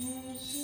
You.